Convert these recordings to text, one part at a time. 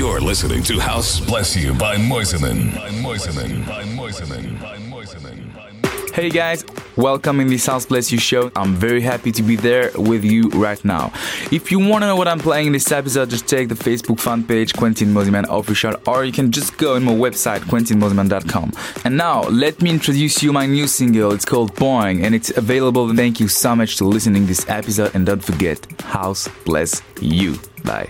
You're listening to House Bless You by Mosimann. By. By. By. Hey guys, welcome in this House Bless You show. I'm very happy to be there with you right now. If you want to know what I'm playing in this episode, just check the Facebook fan page, Quentin Mosimann Official, or you can just go on my website, quentinmosimann.com. And now, let me introduce you my new single. It's called Boing, and it's available. Thank you so much for listening this episode, and don't forget, House Bless You. Bye.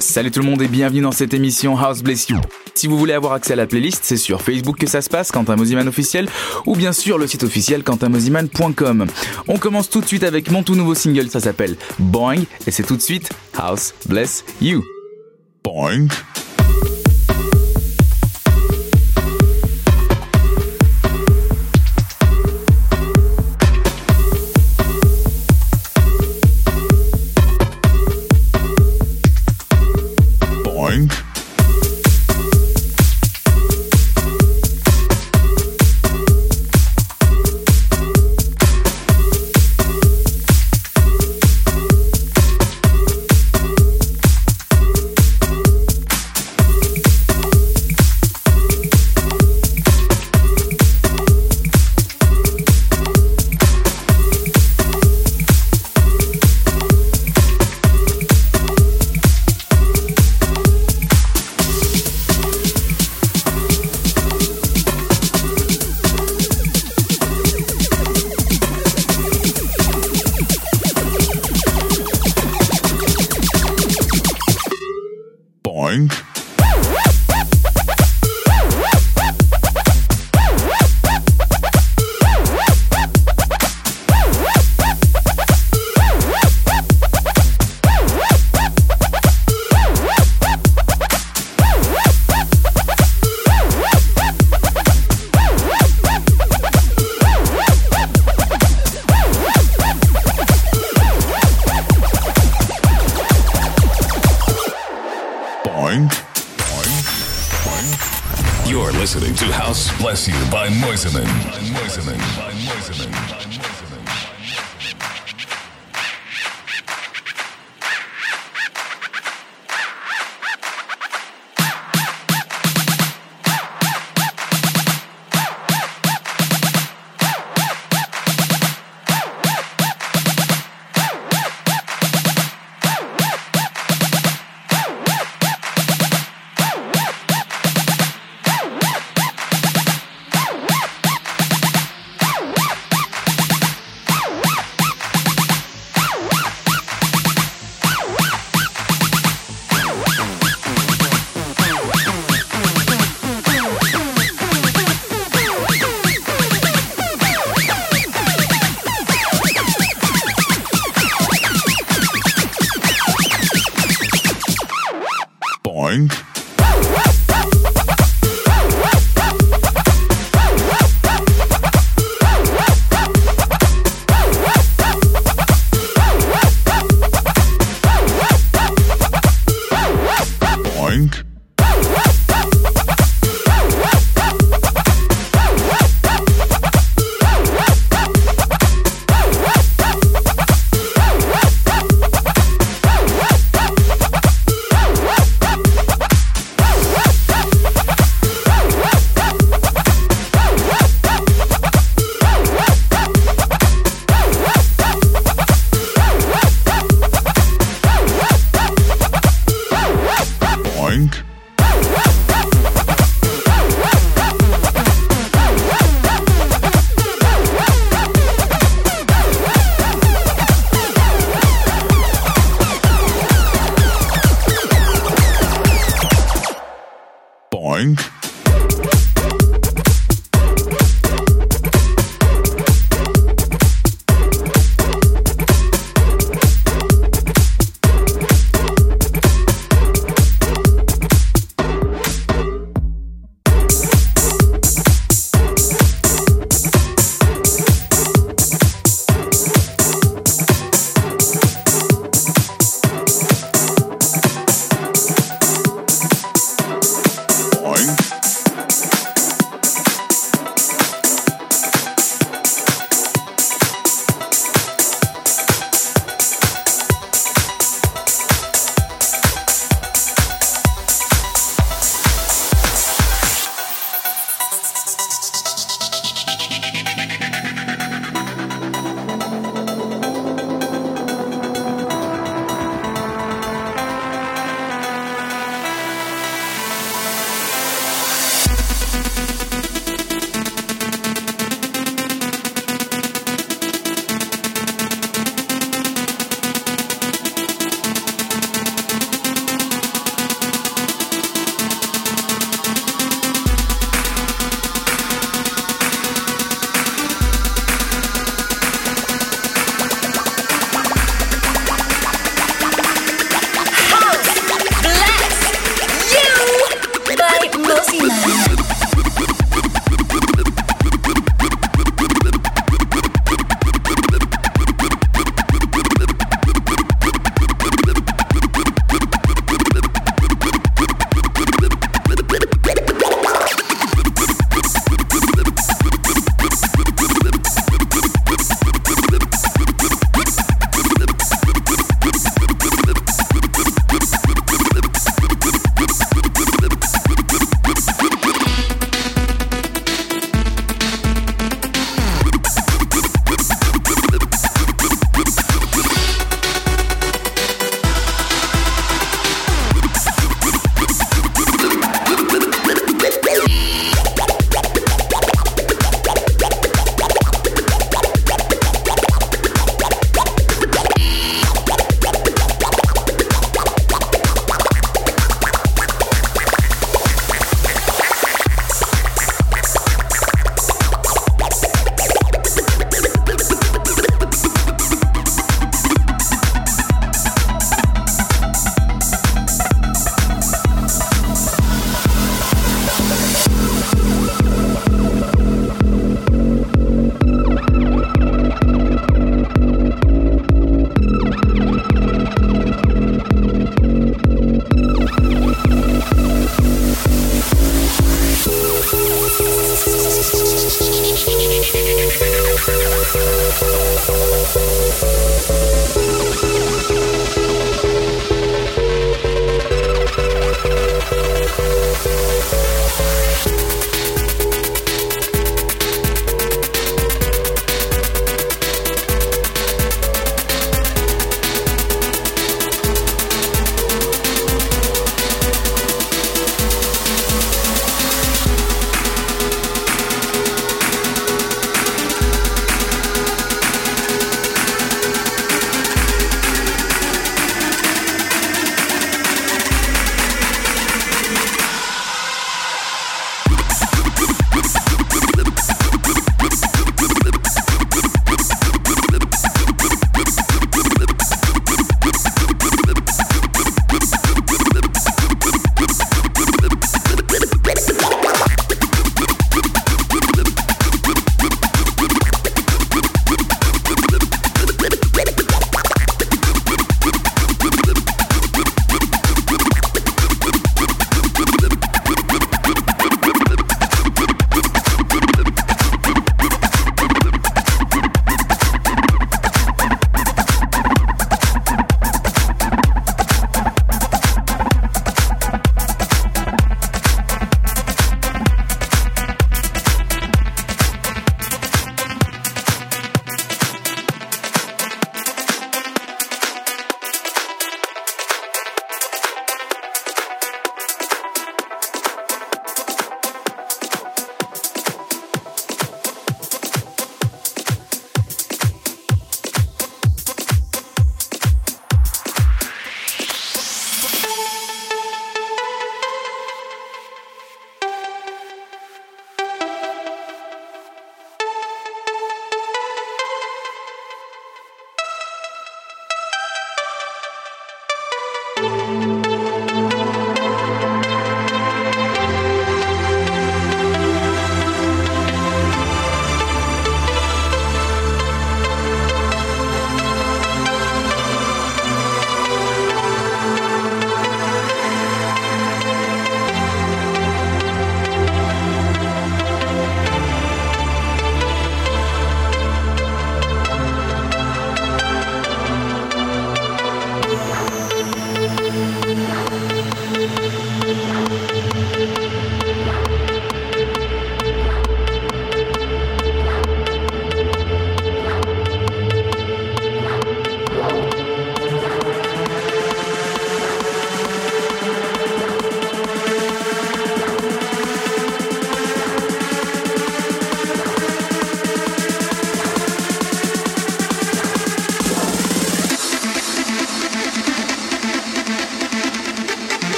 Salut tout le monde et bienvenue dans cette émission House Bless You. Si vous voulez avoir accès à la playlist, c'est sur Facebook que ça se passe, Quentin Mosiman officiel, ou bien sûr le site officiel quentinmosiman.com. On commence tout de suite avec mon tout nouveau single, ça s'appelle Boing, et c'est tout de suite House Bless You. Boing.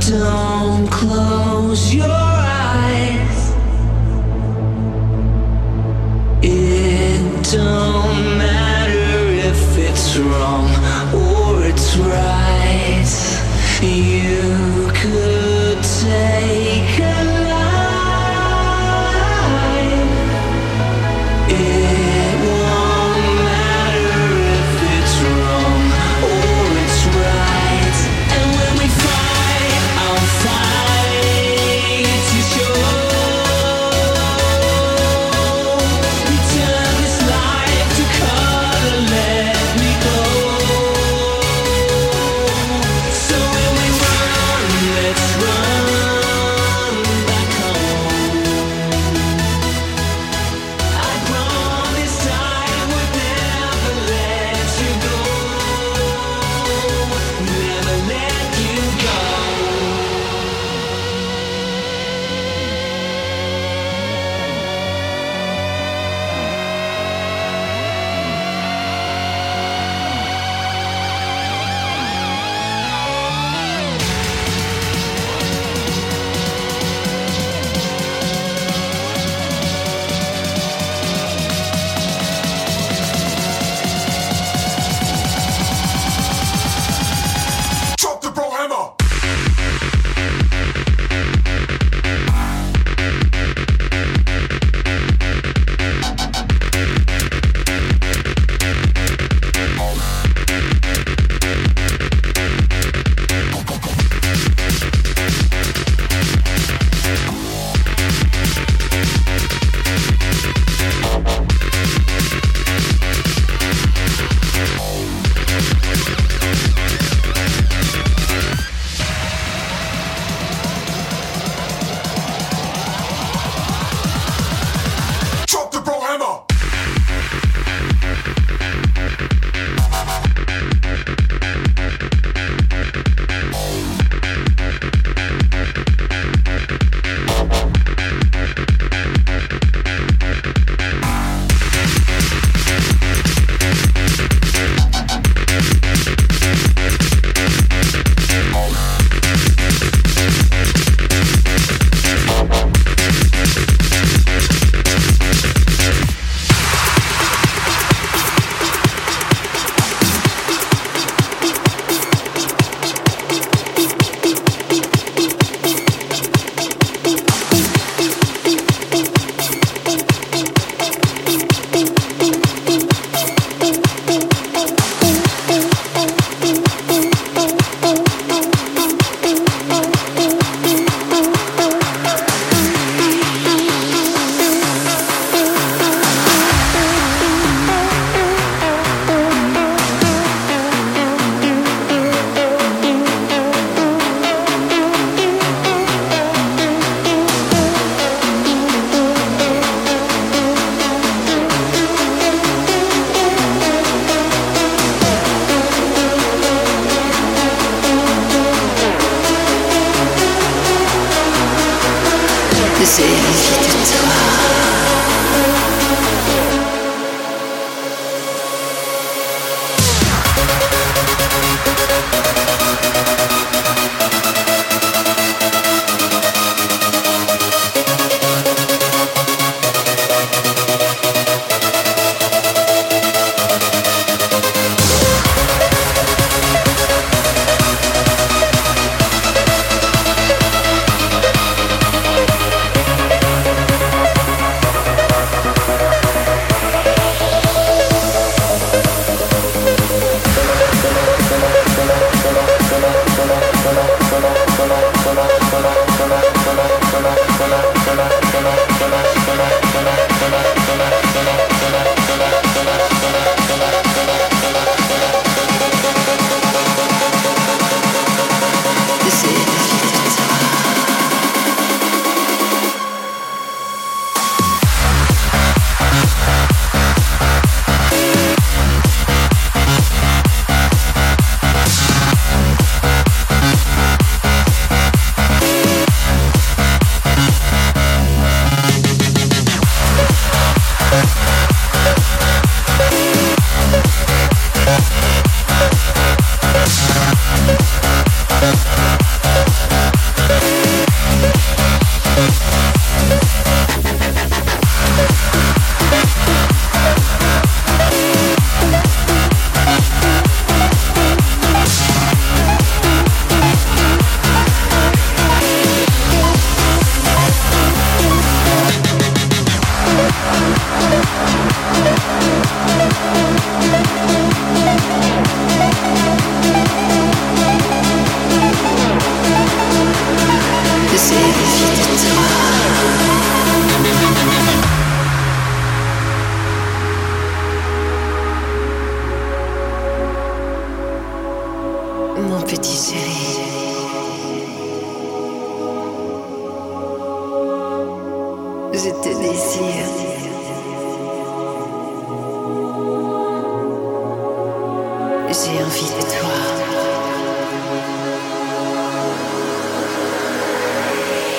Don't close your eyes. It don't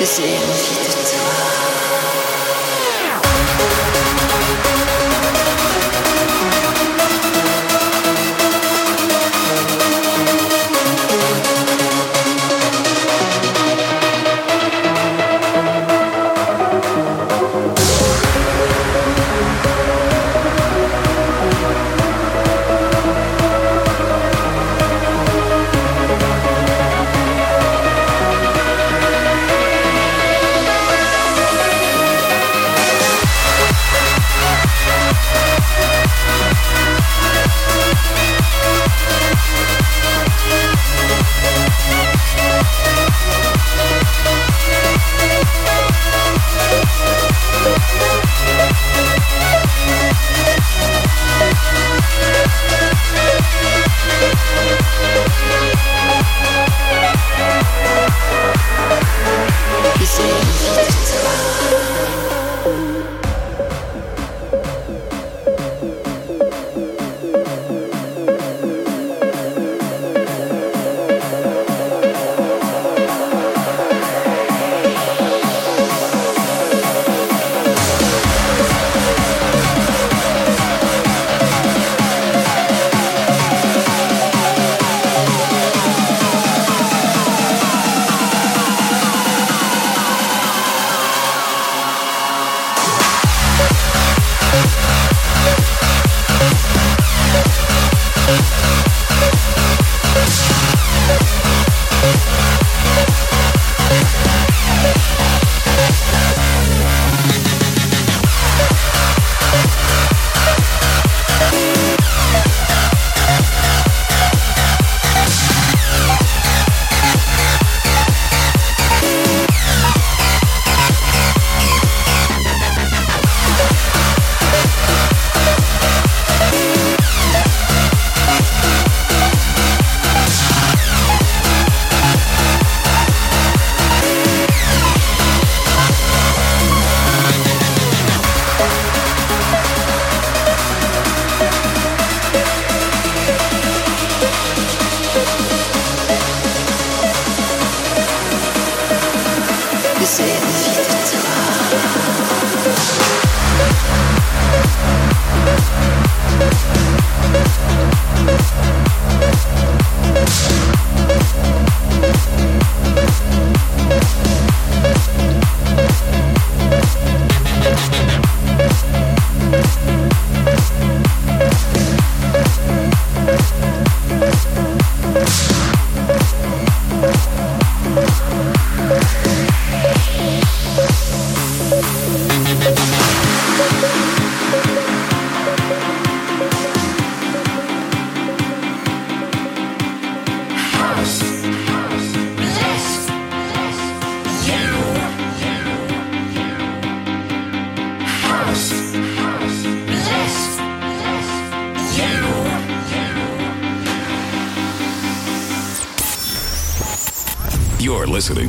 J'ai envie de.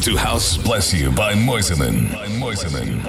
To House Bless You by Mosimann. By Mosimann.